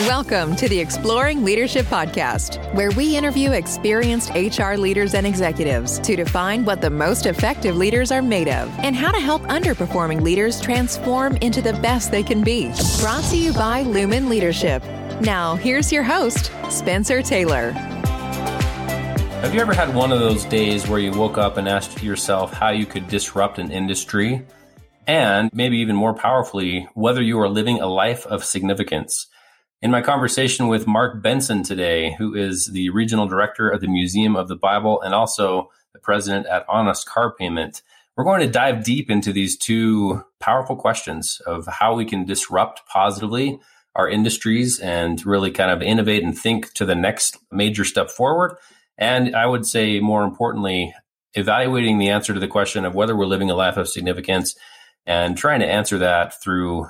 Welcome to the Exploring Leadership Podcast, where we interview experienced HR leaders and executives to define what the most effective leaders are made of and how to help underperforming leaders transform into the best they can be. Brought to you by Lumen Leadership. Now, here's your host, Spencer Taylor. Have you ever had one of those days where you woke up and asked yourself how you could disrupt an industry? And maybe even more powerfully, whether you are living a life of significance. In my conversation with Mark Benson today, who is the regional director of the Museum of the Bible and also the president at Honest Car Payment, we're going to dive deep into these two powerful questions of how we can disrupt positively our industries and really kind of innovate and think to the next major step forward. And I would say, more importantly, evaluating the answer to the question of whether we're living a life of significance and trying to answer that through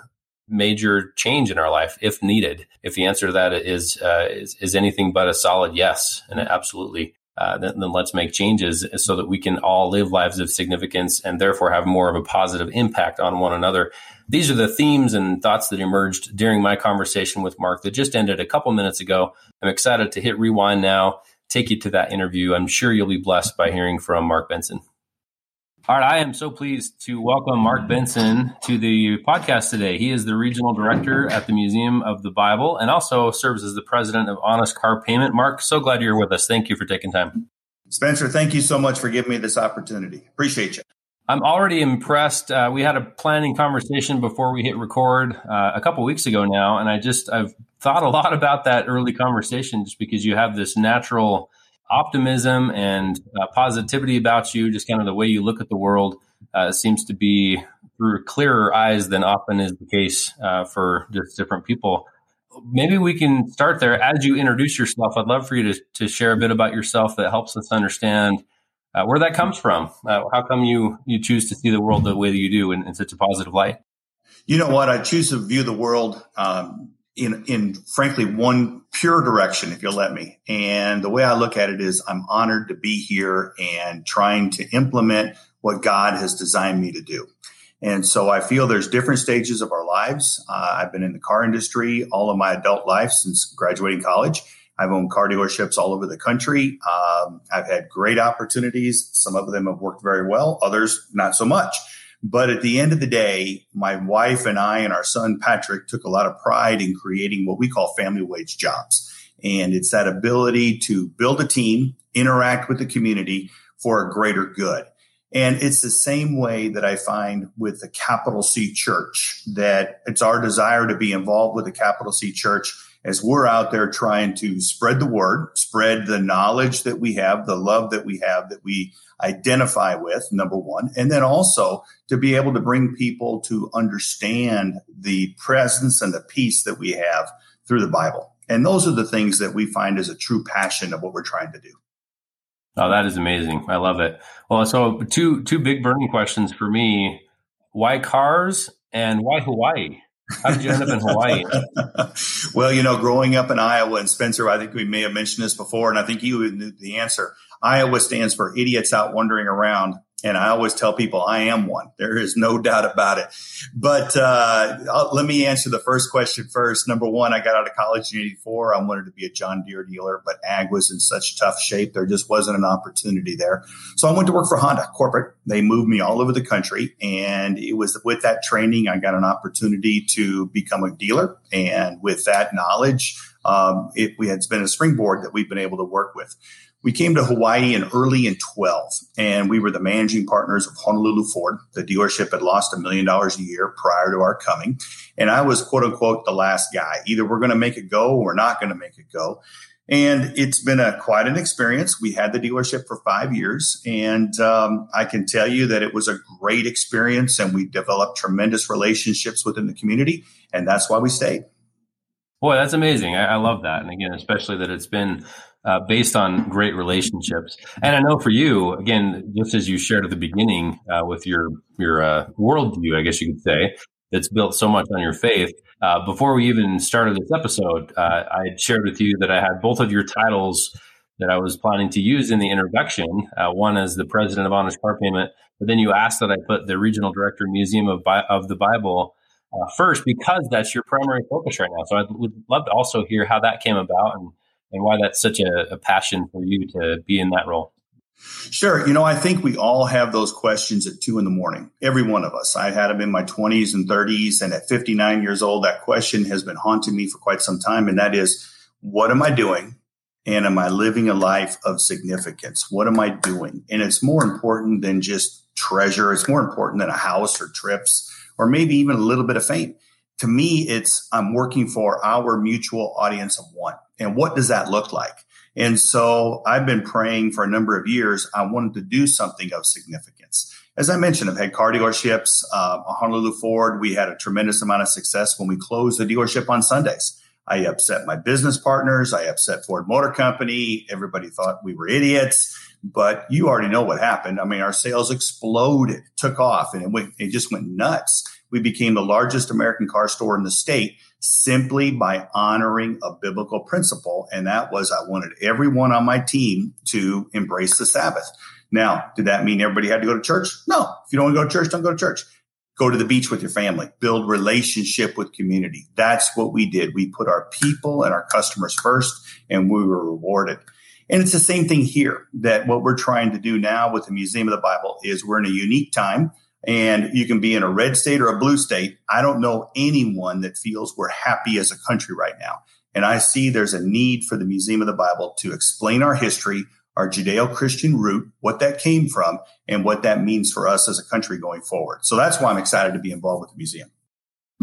major change in our life if needed. If the answer to that is uh, is, is, anything but a solid yes, and absolutely, uh, then, then, let's make changes so that we can all live lives of significance and therefore have more of a positive impact on one another. These are the themes and thoughts that emerged during my conversation with Mark that just ended a couple minutes ago. I'm excited to hit rewind now, take you to that interview. I'm sure you'll be blessed by hearing from Mark Benson. All right, I am so pleased to welcome Mark Benson to the podcast today. He is the regional director at the Museum of the Bible and also serves as the president of Honest Car Payment. Mark, so glad you're with us. Thank you for taking time. Spencer, thank you so much for giving me this opportunity. Appreciate you. I'm already impressed. Uh, we had a planning conversation before we hit record uh, a couple weeks ago now, and I just I've thought a lot about that early conversation just because you have this natural optimism and uh, positivity about you, just kind of the way you look at the world, uh, seems to be through clearer eyes than often is the case uh, for just different people. Maybe we can start there. As you introduce yourself, I'd love for you to, to share a bit about yourself that helps us understand uh, where that comes from. Uh, how come you you choose to see the world the way that you do in, in such a positive light? You know what? I choose to view the world um, in, in frankly, one pure direction, if you'll let me. And the way I look at it is I'm honored to be here and trying to implement what God has designed me to do. And so I feel there's different stages of our lives. Uh, I've been in the car industry all of my adult life since graduating college. I've owned car dealerships all over the country. Um, I've had great opportunities. Some of them have worked very well, others not so much. But at the end of the day, my wife and I and our son Patrick took a lot of pride in creating what we call family wage jobs. And it's that ability to build a team, interact with the community for a greater good. And it's the same way that I find with the capital C church that it's our desire to be involved with the capital C church as we're out there trying to spread the word, spread the knowledge that we have, the love that we have that we identify with, number one. And then also to be able to bring people to understand the presence and the peace that we have through the Bible. And those are the things that we find as a true passion of what we're trying to do. Oh, that is amazing. I love it. Well, so two two big burning questions for me. Why cars and why Hawaii? How did you end up in Hawaii? well, you know, growing up in Iowa and Spencer, I think we may have mentioned this before, and I think you knew the answer. Iowa stands for idiots out wandering around. And I always tell people I am one. There is no doubt about it. But uh, let me answer the first question first. Number one, I got out of college in 84. I wanted to be a John Deere dealer, but ag was in such tough shape. There just wasn't an opportunity there. So I went to work for Honda corporate. They moved me all over the country. And it was with that training, I got an opportunity to become a dealer. And with that knowledge, um, it, we had been a springboard that we've been able to work with. We came to Hawaii in early in 12, and we were the managing partners of Honolulu Ford. The dealership had lost a million dollars a year prior to our coming. And I was, quote unquote, the last guy. Either we're going to make it go or we're not going to make it go. And it's been a quite an experience. We had the dealership for five years, and um, I can tell you that it was a great experience, and we developed tremendous relationships within the community, and that's why we stayed. Boy, that's amazing. I, I love that, and again, especially that it's been uh, based on great relationships. And I know for you, again, just as you shared at the beginning uh, with your your uh, worldview, I guess you could say, that's built so much on your faith. Uh, before we even started this episode, uh, I had shared with you that I had both of your titles that I was planning to use in the introduction. Uh, one as the president of Honest Car Payment, but then you asked that I put the regional director, Museum of Bi- of the Bible. Uh, first because that's your primary focus right now. So I would love to also hear how that came about and, and why that's such a, a passion for you to be in that role. Sure. You know, I think we all have those questions at two in the morning. Every one of us. I had them in my 20s and 30s. And at 59 years old, that question has been haunting me for quite some time. And that is, what am I doing? And am I living a life of significance? What am I doing? And it's more important than just treasure. It's more important than a house or trips or maybe even a little bit of fame. To me, it's I'm working for our mutual audience of one. And what does that look like? And so I've been praying for a number of years. I wanted to do something of significance. As I mentioned, I've had car dealerships, uh, Honolulu Ford. We had a tremendous amount of success when we closed the dealership on Sundays. I upset my business partners. I upset Ford Motor Company. Everybody thought we were idiots, but you already know what happened. I mean, our sales exploded, took off, and it went, it just went nuts. We became the largest American car store in the state simply by honoring a biblical principle. And that was I wanted everyone on my team to embrace the Sabbath. Now, did that mean everybody had to go to church? No. If you don't want to go to church, don't go to church go to the beach with your family, build relationship with community. That's what we did. We put our people and our customers first and we were rewarded. And it's the same thing here that what we're trying to do now with the Museum of the Bible is we're in a unique time and you can be in a red state or a blue state. I don't know anyone that feels we're happy as a country right now. And I see there's a need for the Museum of the Bible to explain our history, our Judeo Christian root, what that came from, and what that means for us as a country going forward. So that's why I'm excited to be involved with the museum.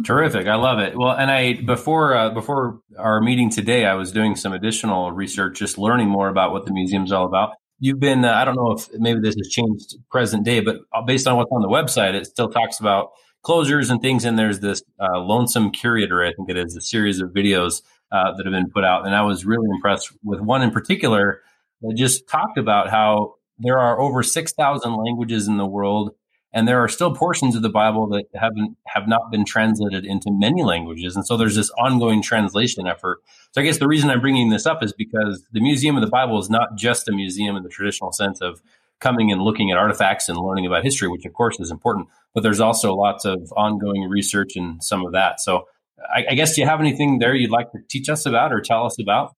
Terrific, I love it. Well, and I before uh, before our meeting today, I was doing some additional research, just learning more about what the museum's all about. You've been, uh, I don't know if maybe this has changed present day, but based on what's on the website, it still talks about closures and things. And there's this uh, lonesome curator, I think it is, a series of videos uh, that have been put out, and I was really impressed with one in particular that just talked about how there are over 6,000 languages in the world, and there are still portions of the Bible that haven't have not been translated into many languages, and so there's this ongoing translation effort. So I guess the reason I'm bringing this up is because the Museum of the Bible is not just a museum in the traditional sense of coming and looking at artifacts and learning about history, which of course is important, but there's also lots of ongoing research and some of that. So I, I guess do you have anything there you'd like to teach us about or tell us about?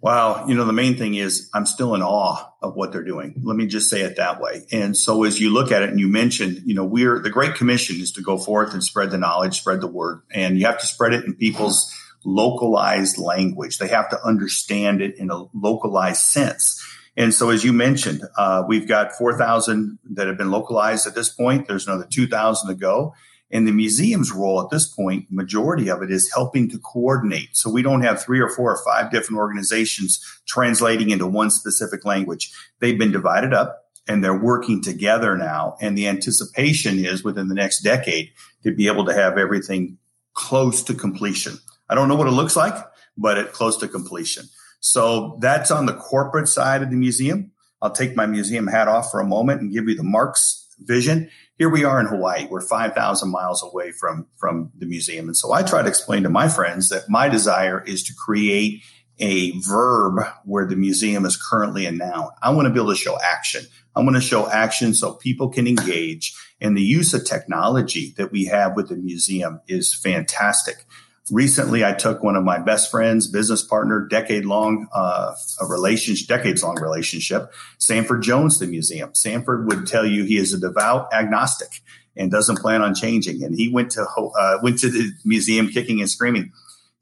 Wow. You know, the main thing is I'm still in awe of what they're doing. Let me just say it that way. And so as you look at it and you mentioned, you know, we're the Great Commission is to go forth and spread the knowledge, spread the word, and you have to spread it in people's localized language. They have to understand it in a localized sense. And so, as you mentioned, uh, we've got 4,000 that have been localized at this point. There's another 2,000 to go. And the museum's role at this point, majority of it is helping to coordinate. So we don't have three or four or five different organizations translating into one specific language. They've been divided up and they're working together now. And the anticipation is within the next decade to be able to have everything close to completion. I don't know what it looks like, but it close to completion. So that's on the corporate side of the museum. I'll take my museum hat off for a moment and give you the Mark's vision here we are in Hawaii. We're 5,000 miles away from, from the museum. And so I try to explain to my friends that my desire is to create a verb where the museum is currently a noun. I want to be able to show action. I want to show action so people can engage. And the use of technology that we have with the museum is fantastic recently I took one of my best friends, business partner, decade long, uh, a relationship, decades long relationship, Sanford Jones, the museum. Sanford would tell you he is a devout agnostic and doesn't plan on changing. And he went to, uh, went to the museum kicking and screaming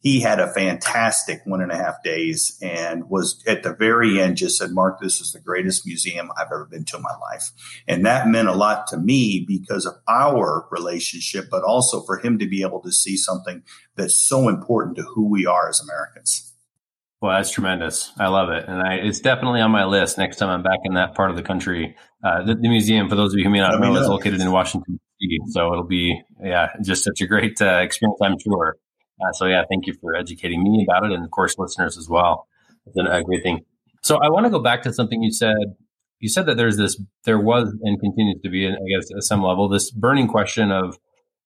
he had a fantastic one and a half days and was at the very end just said, Mark, this is the greatest museum I've ever been to in my life. And that meant a lot to me because of our relationship, but also for him to be able to see something that's so important to who we are as Americans. Well, that's tremendous. I love it. And I, it's definitely on my list next time I'm back in that part of the country. Uh, the, the, museum, for those of you who may not know, know, is located in Washington, D.C. So it'll be, yeah, just such a great uh, experience, I'm sure. Uh, so yeah, thank you for educating me about it, and of course, listeners as well. It's a great thing. So I want to go back to something you said. You said that there's this, there was, and continues to be, I guess, at some level, this burning question of,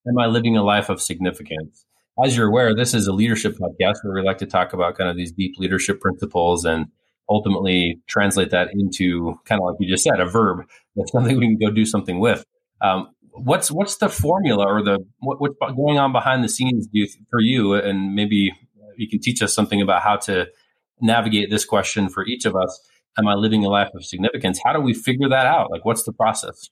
am I living a life of significance? As you're aware, this is a leadership podcast where we like to talk about kind of these deep leadership principles and ultimately translate that into kind of like you just said, a verb. That's something we can go do something with. Um, what's what's the formula or the what, what's going on behind the scenes you, for you? And maybe you can teach us something about how to navigate this question for each of us. Am I living a life of significance? How do we figure that out? Like, what's the process?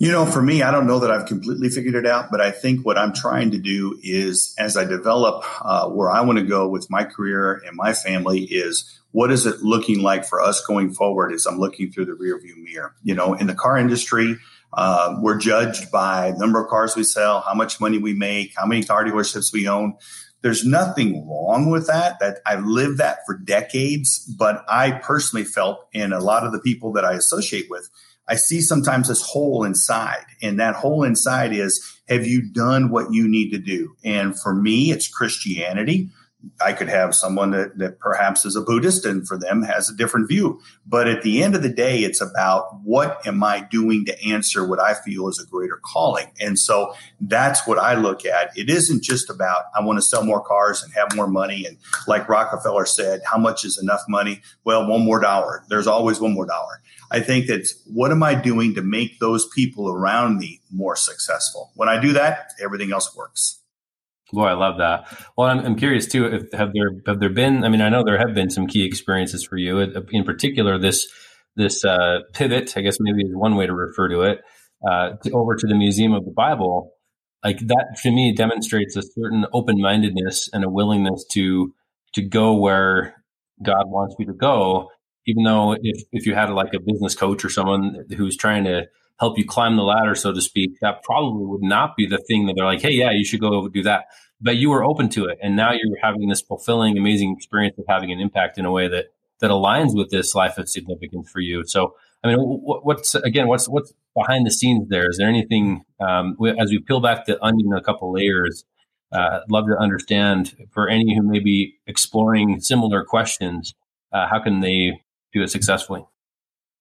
You know, for me, I don't know that I've completely figured it out, but I think what I'm trying to do is as I develop uh, where I want to go with my career and my family is what is it looking like for us going forward as I'm looking through the rearview mirror? You know, in the car industry, uh, we're judged by the number of cars we sell, how much money we make, how many car dealerships we own. There's nothing wrong with that. That I've lived that for decades, but I personally felt, and a lot of the people that I associate with, I see sometimes this hole inside, and that hole inside is, have you done what you need to do? And for me, it's Christianity. I could have someone that, that perhaps is a Buddhist and for them has a different view. But at the end of the day, it's about what am I doing to answer what I feel is a greater calling. And so that's what I look at. It isn't just about, I want to sell more cars and have more money. And like Rockefeller said, how much is enough money? Well, one more dollar. There's always one more dollar. I think that what am I doing to make those people around me more successful? When I do that, everything else works. Boy, I love that. Well, I'm, I'm curious too. If have there have there been? I mean, I know there have been some key experiences for you. In particular, this this uh, pivot, I guess maybe is one way to refer to it, uh, to, over to the Museum of the Bible. Like that to me demonstrates a certain open mindedness and a willingness to to go where God wants you to go. Even though if if you had like a business coach or someone who's trying to help you climb the ladder, so to speak, that probably would not be the thing that they're like, hey, yeah, you should go do that. But you were open to it. And now you're having this fulfilling, amazing experience of having an impact in a way that, that aligns with this life of significance for you. So, I mean, what's, again, what's, what's behind the scenes there? Is there anything, um, as we peel back the onion a couple layers, uh, love to understand for any who may be exploring similar questions, uh, how can they do it successfully?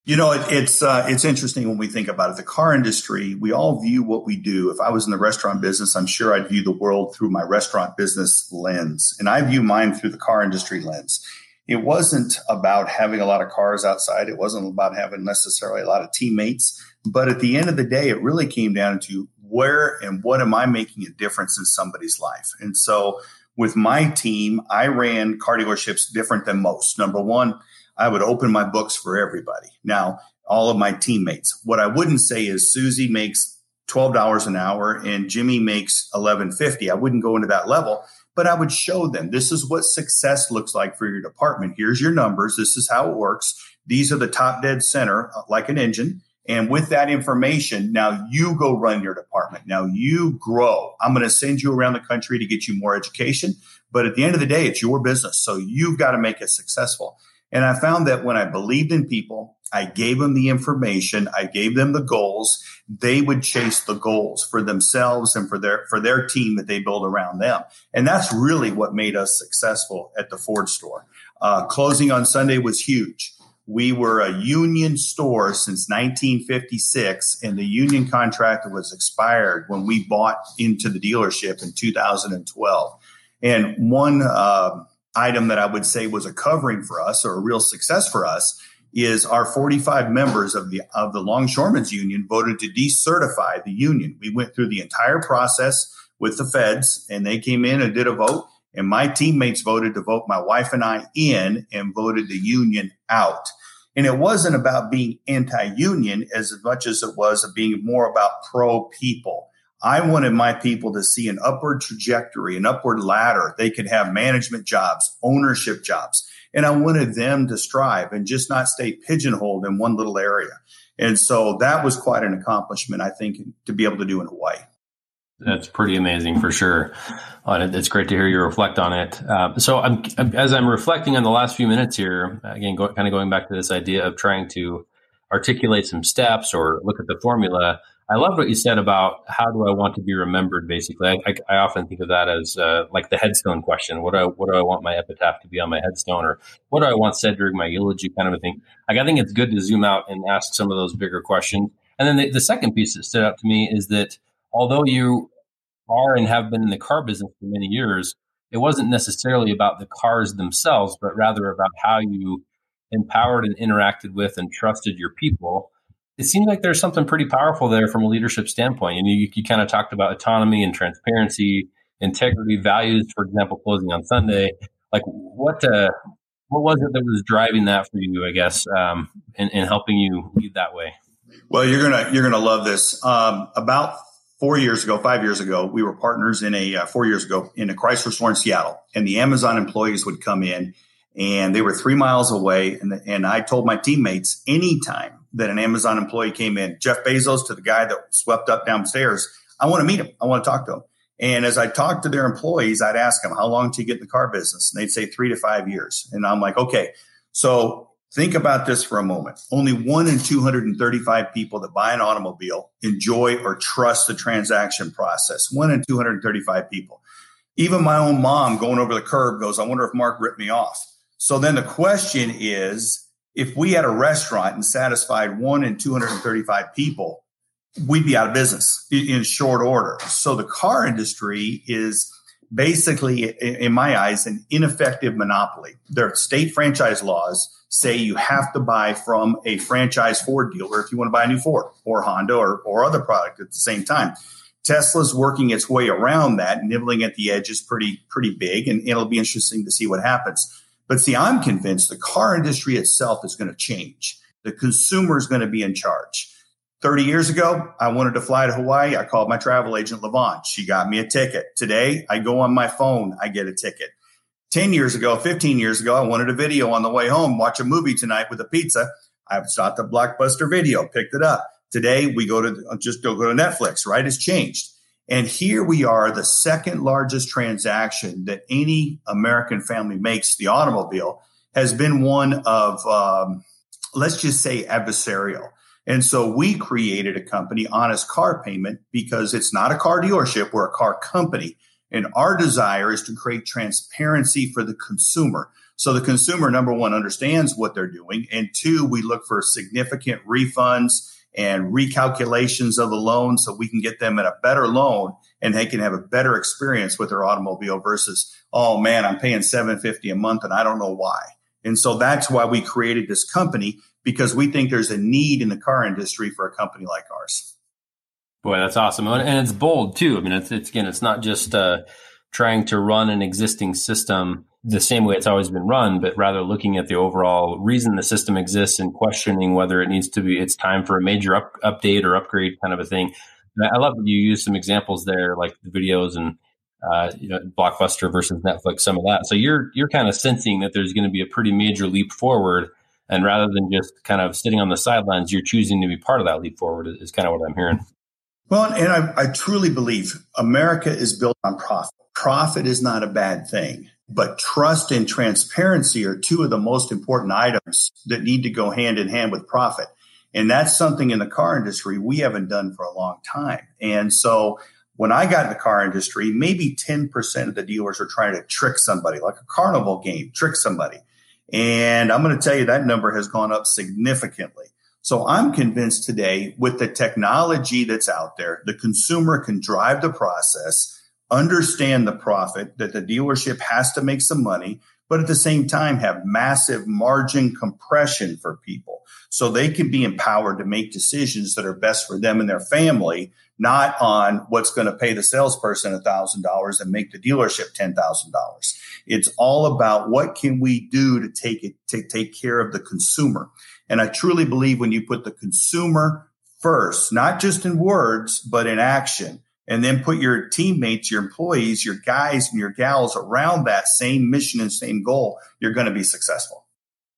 You know, it, it's uh, it's interesting when we think about it. The car industry, we all view what we do. If I was in the restaurant business, I'm sure I'd view the world through my restaurant business lens, and I view mine through the car industry lens. It wasn't about having a lot of cars outside. It wasn't about having necessarily a lot of teammates. But at the end of the day, it really came down to where and what am I making a difference in somebody's life. And so with my team, I ran car dealerships different than most. Number one I would open my books for everybody. Now, all of my teammates. What I wouldn't say is Susie makes $12 an hour and Jimmy makes 1150. I wouldn't go into that level, but I would show them this is what success looks like for your department. Here's your numbers. This is how it works. These are the top dead center, uh, like an engine. And with that information, now you go run your department. Now you grow. I'm going to send you around the country to get you more education. But at the end of the day, it's your business. So you've got to make it successful. And I found that when I believed in people, I gave them the information, I gave them the goals, they would chase the goals for themselves and for their for their team that they build around them. And that's really what made us successful at the Ford store. Uh, closing on Sunday was huge. We were a union store since 1956, and the union contract was expired when we bought into the dealership in 2012. And one uh, item that I would say was a covering for us or a real success for us is our 45 members of the of the Longshoremen's Union voted to decertify the union. We went through the entire process with the feds and they came in and did a vote and my teammates voted to vote my wife and I in and voted the union out. And it wasn't about being anti-union as much as it was of being more about pro people. I wanted my people to see an upward trajectory, an upward ladder. They could have management jobs, ownership jobs. And I wanted them to strive and just not stay pigeonholed in one little area. And so that was quite an accomplishment, I think, to be able to do in Hawaii. That's pretty amazing for sure. Uh, it's great to hear you reflect on it. Uh, so, I'm, as I'm reflecting on the last few minutes here, again, go, kind of going back to this idea of trying to articulate some steps or look at the formula. I love what you said about how do I want to be remembered. Basically, I, I, I often think of that as uh, like the headstone question. What do I what do I want my epitaph to be on my headstone, or what do I want said during my eulogy, kind of a thing. Like I think it's good to zoom out and ask some of those bigger questions. And then the, the second piece that stood out to me is that although you are and have been in the car business for many years, it wasn't necessarily about the cars themselves, but rather about how you empowered and interacted with and trusted your people it seems like there's something pretty powerful there from a leadership standpoint. And you, you kind of talked about autonomy and transparency, integrity, values, for example, closing on Sunday. Like what, uh, what was it that was driving that for you, I guess, um, and, and helping you lead that way? Well, you're gonna you're gonna love this. Um, about four years ago, five years ago, we were partners in a uh, four years ago in a Chrysler store in Seattle, and the Amazon employees would come in, and they were three miles away, and the, and I told my teammates anytime that an Amazon employee came in, Jeff Bezos to the guy that swept up downstairs, I want to meet him, I want to talk to him. And as I talked to their employees, I'd ask them, "How long do you get in the car business?" And they'd say three to five years, and I'm like, "Okay." So Think about this for a moment. Only one in 235 people that buy an automobile enjoy or trust the transaction process. One in 235 people. Even my own mom going over the curb goes, I wonder if Mark ripped me off. So then the question is if we had a restaurant and satisfied one in 235 people, we'd be out of business in short order. So the car industry is basically, in my eyes, an ineffective monopoly. Their state franchise laws say you have to buy from a franchise Ford dealer if you want to buy a new Ford or Honda or, or other product at the same time. Tesla's working its way around that, nibbling at the edges pretty, pretty big, and it'll be interesting to see what happens. But see, I'm convinced the car industry itself is going to change. The consumer is going to be in charge. 30 years ago, I wanted to fly to Hawaii. I called my travel agent, Levon. She got me a ticket. Today, I go on my phone, I get a ticket. 10 years ago, 15 years ago, I wanted a video on the way home, watch a movie tonight with a pizza. I shot the blockbuster video, picked it up. Today we go to just go to Netflix, right? It's changed. And here we are, the second largest transaction that any American family makes, the automobile, has been one of, um, let's just say, adversarial. And so we created a company, Honest Car Payment, because it's not a car dealership, we're a car company. And our desire is to create transparency for the consumer. So the consumer, number one, understands what they're doing. And two, we look for significant refunds and recalculations of the loan so we can get them at a better loan and they can have a better experience with their automobile versus, oh man, I'm paying 750 a month and I don't know why. And so that's why we created this company because we think there's a need in the car industry for a company like ours. Boy, that's awesome, and it's bold too. I mean, it's, it's again, it's not just uh, trying to run an existing system the same way it's always been run, but rather looking at the overall reason the system exists and questioning whether it needs to be. It's time for a major up, update or upgrade, kind of a thing. I love that you use some examples there, like the videos and uh, you know, Blockbuster versus Netflix, some of that. So you're you're kind of sensing that there's going to be a pretty major leap forward, and rather than just kind of sitting on the sidelines, you're choosing to be part of that leap forward. Is kind of what I'm hearing. Well, and I, I truly believe America is built on profit. Profit is not a bad thing, but trust and transparency are two of the most important items that need to go hand in hand with profit. And that's something in the car industry we haven't done for a long time. And so when I got in the car industry, maybe 10% of the dealers are trying to trick somebody, like a carnival game, trick somebody. And I'm going to tell you that number has gone up significantly. So I'm convinced today with the technology that's out there, the consumer can drive the process, understand the profit that the dealership has to make some money, but at the same time have massive margin compression for people. So they can be empowered to make decisions that are best for them and their family, not on what's going to pay the salesperson $1,000 and make the dealership $10,000. It's all about what can we do to take it, to take care of the consumer. And I truly believe when you put the consumer first, not just in words, but in action, and then put your teammates, your employees, your guys and your gals around that same mission and same goal, you're going to be successful.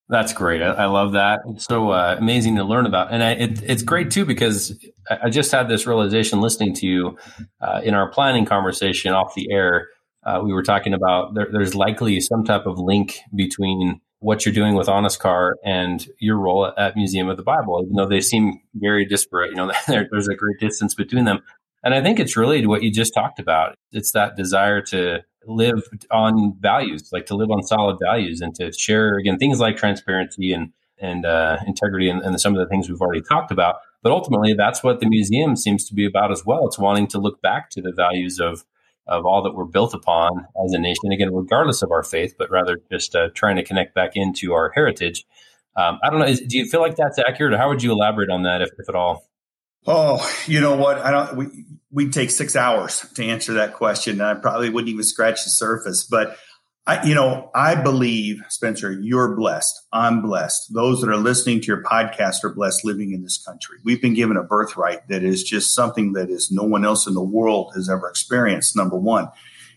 That's great. I, I love that. It's so uh, amazing to learn about. And I, it, it's great too, because I just had this realization listening to you uh, in our planning conversation off the air. Uh, we were talking about there, there's likely some type of link between what you're doing with Honest Car and your role at Museum of the Bible, even though they seem very disparate. You know, there, there's a great distance between them. And I think it's really what you just talked about. It's that desire to live on values, like to live on solid values and to share, again, things like transparency and, and uh, integrity and, and some of the things we've already talked about. But ultimately, that's what the museum seems to be about as well. It's wanting to look back to the values of of all that we're built upon as a nation, again, regardless of our faith, but rather just uh, trying to connect back into our heritage. Um, I don't know. Is, do you feel like that's accurate, or how would you elaborate on that, if, if at all? Oh, you know what? I don't. We we'd take six hours to answer that question, and I probably wouldn't even scratch the surface. But I, you know, I believe, Spencer, you're blessed. I'm blessed. Those that are listening to your podcast are blessed living in this country. We've been given a birthright that is just something that is no one else in the world has ever experienced. Number one.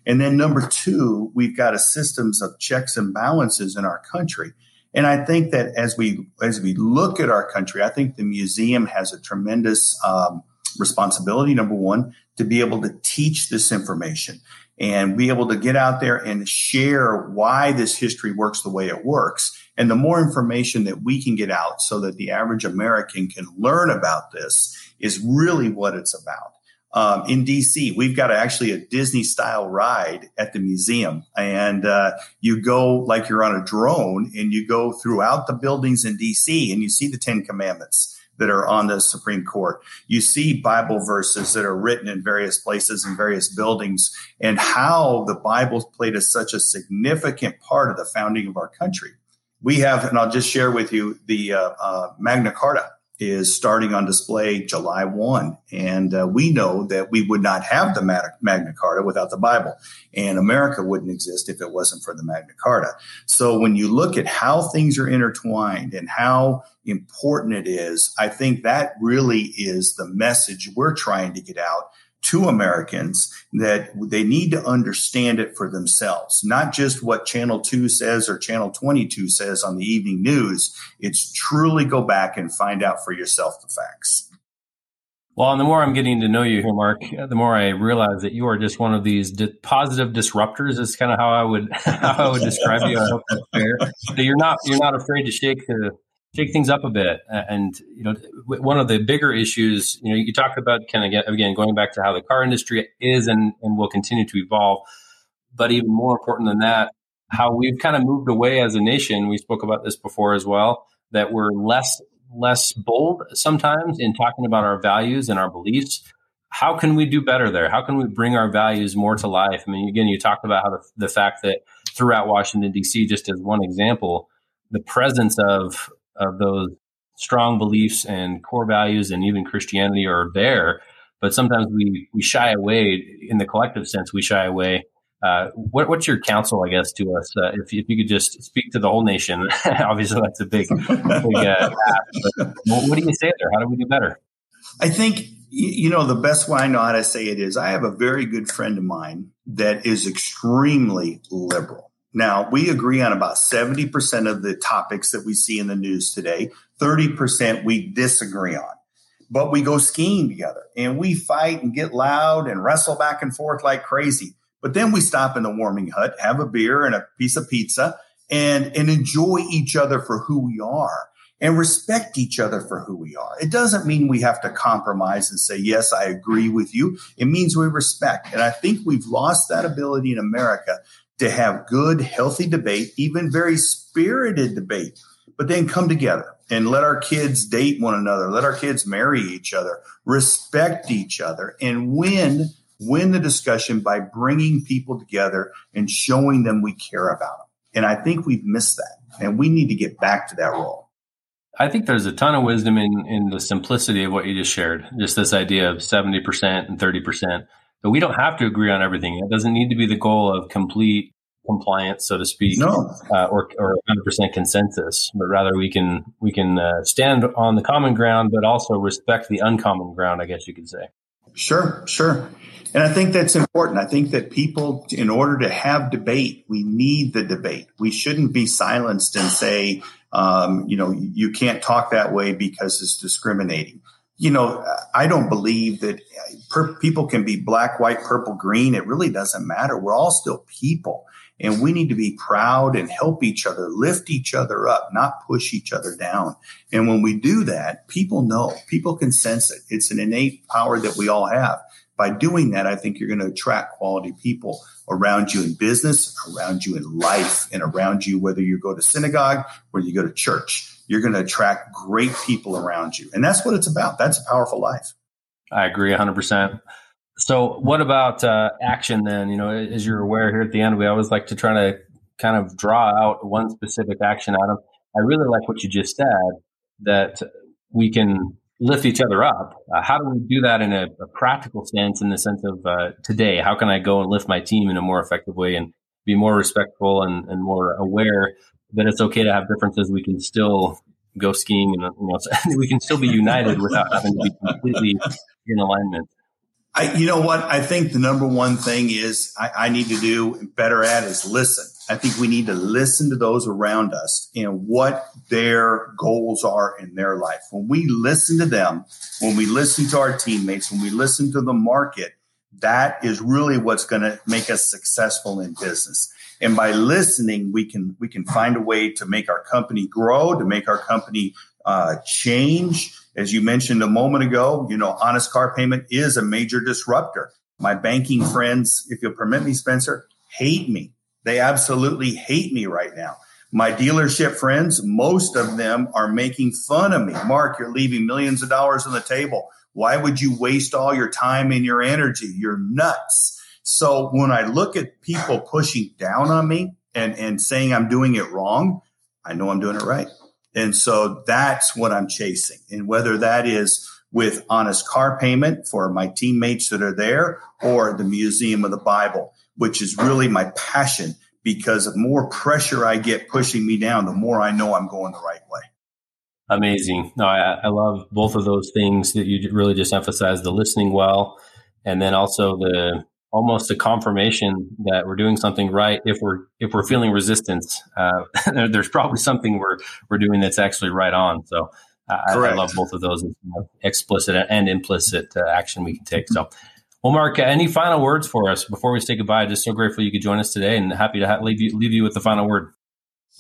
And then number two, we've got a systems of checks and balances in our country. And I think that as we as we look at our country, I think the museum has a tremendous um, responsibility. Number one, to be able to teach this information and be able to get out there and share why this history works the way it works. And the more information that we can get out so that the average American can learn about this is really what it's about um, in DC. We've got actually a Disney style ride at the museum, and uh, you go like you're on a drone, and you go throughout the buildings in DC, and you see the Ten Commandments that are on the Supreme Court. You see Bible verses that are written in various places in various buildings, and how the Bible played a, such a significant part of the founding of our country. We have, and I'll just share with you the uh, uh, Magna Carta is starting on display July 1. And uh, we know that we would not have the Magna Carta without the Bible. And America wouldn't exist if it wasn't for the Magna Carta. So when you look at how things are intertwined and how important it is, I think that really is the message we're trying to get out to Americans that they need to understand it for themselves, not just what Channel 2 says or Channel 22 says on the evening news. It's truly go back and find out for yourself the facts. Well, and the more I'm getting to know you here, Mark, the more I realize that you are just one of these di- positive disruptors. Is kind of how I would how I would describe you. I hope that's fair. You're not you're not afraid to shake the shake things up a bit. And you know, one of the bigger issues, you know, you talk about kind of again going back to how the car industry is and and will continue to evolve. But even more important than that, how we've kind of moved away as a nation. We spoke about this before as well. That we're less less bold sometimes in talking about our values and our beliefs. How can we do better there? How can we bring our values more to life? I mean, again, you talked about how the, the fact that throughout Washington D.C., just as one example, the presence of of those strong beliefs and core values and even Christianity are there, but sometimes we we shy away in the collective sense. We shy away. Uh, what, what's your counsel, I guess, to us? Uh, if, if you could just speak to the whole nation, obviously that's a big, big uh, ask, what do you say there? How do we do better? I think you know the best way I know how to say it is I have a very good friend of mine that is extremely liberal now, we agree on about 70% of the topics that we see in the news today. 30% we disagree on. But we go skiing together and we fight and get loud and wrestle back and forth like crazy. But then we stop in the warming hut, have a beer and a piece of pizza and, and enjoy each other for who we are and respect each other for who we are. It doesn't mean we have to compromise and say, yes, I agree with you. It means we respect. And I think we've lost that ability in America to have good, healthy debate, even very spirited debate, but then come together and let our kids date one another, let our kids marry each other, respect each other, and win win the discussion by bringing people together and showing them we care about them. And I think we've missed that, and we need to get back to that role. I think there's a ton of wisdom in in the simplicity of what you just shared. Just this idea of 70% and 30%. But we don't have to agree on everything. It doesn't need to be the goal of complete compliance, so to speak, no. uh, or or 100% consensus, but rather we can we can uh, stand on the common ground, but also respect the uncommon ground. I guess you could say. Sure, sure. And I think that's important. I think that people, in order to have debate, we need the debate. We shouldn't be silenced and say, um, you know, you can't talk that way because it's discriminating you know, I don't believe that per- people can be black, white, purple, green. It really doesn't matter. We're all still people. And we need to be proud and help each other, lift each other up, not push each other down. And when we do that, people know, people can sense it. It's an innate power that we all have. By doing that, I think you're going to attract quality people around you in business, around you in life, and around you, whether you go to synagogue, whether you go to church you're going to attract great people around you. And that's what it's about. That's a powerful life. I agree 100%. So, what about uh, action then? You know, as you're aware here at the end, we always like to try to kind of draw out one specific action item. I really like what you just said that we can lift each other up. Uh, how do we do that in a, a, practical sense, in the sense of uh, today? How can I go and lift my team in a more effective way and be more respectful and, and more aware that it's okay to have differences? We can still go skiing and you know, we can still be united without having to be completely in alignment. I, you know what? I think the number one thing is I, I, need to do better at is listen. I think we need to listen to those around us and what their goals are in their life. When we listen to them, when we listen to our teammates, when we listen to the market, that is really what's going to make us successful in business. And by listening, we can we can find a way to make our company grow, to make our company uh, change as you mentioned a moment ago, you know, honest car payment is a major disruptor. My banking friends, if you'll permit me, Spencer, hate me. They absolutely hate me right now. My dealership friends, most of them are making fun of me. Mark, you're leaving millions of dollars on the table. Why would you waste all your time and your energy? You're nuts. So when I look at people pushing down on me and, and saying I'm doing it wrong, I know I'm doing it right. And so that's what I'm chasing. And whether that is with honest car payment for my teammates that are there or the Museum of the Bible, which is really my passion because the more pressure I get pushing me down, the more I know I'm going the right way. Amazing. No, I, I love both of those things that you really just emphasized the listening well and then also the almost a confirmation that we're doing something right. If we're if we're feeling resistance uh, there's probably something we're we're doing that's actually right on. So uh, I, I, love both of those explicit and implicit uh, action we can take. So well mark any final words for us before we say goodbye? Just so grateful you could join us today and happy to ha- leave you leave you with the final word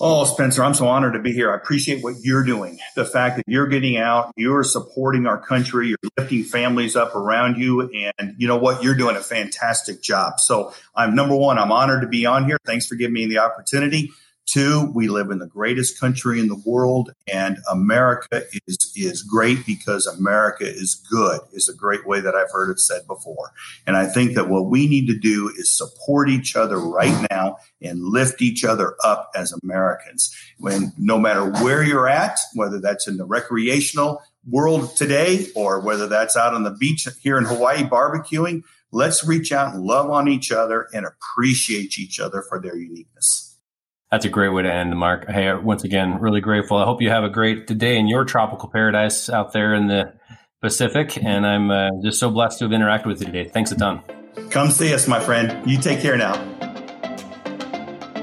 Oh, Spencer, I'm so honored to be here. I appreciate what you're doing. The fact that you're getting out, you're supporting our country, you're lifting families up around you. And you know what? You're doing a fantastic job. So I'm number one, I'm honored to be on here. Thanks for giving me the opportunity. Two, we live in the greatest country in the world, and America is is great because America is good. Is a great way that I've heard it said before. And I think that what we need to do is support each other right now and lift each other up as Americans. When no matter where you're at, whether that's in the recreational world today or whether that's out on the beach here in Hawaii barbecuing, let's reach out and love on each other and appreciate each other for their uniqueness. That's a great way to end, Mark. Hey, once again, really grateful. I hope you have a great day in your tropical paradise out there in the Pacific. And I'm uh, just so blessed to have interacted with you today. Thanks a ton. Come see us, my friend. You take care now.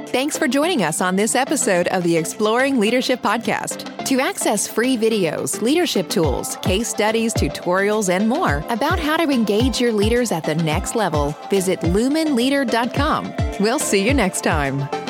Thanks for joining us on this episode of the Exploring Leadership Podcast. To access free videos, leadership tools, case studies, tutorials, and more about how to engage your leaders at the next level, visit lumenleader.com. We'll see you next time.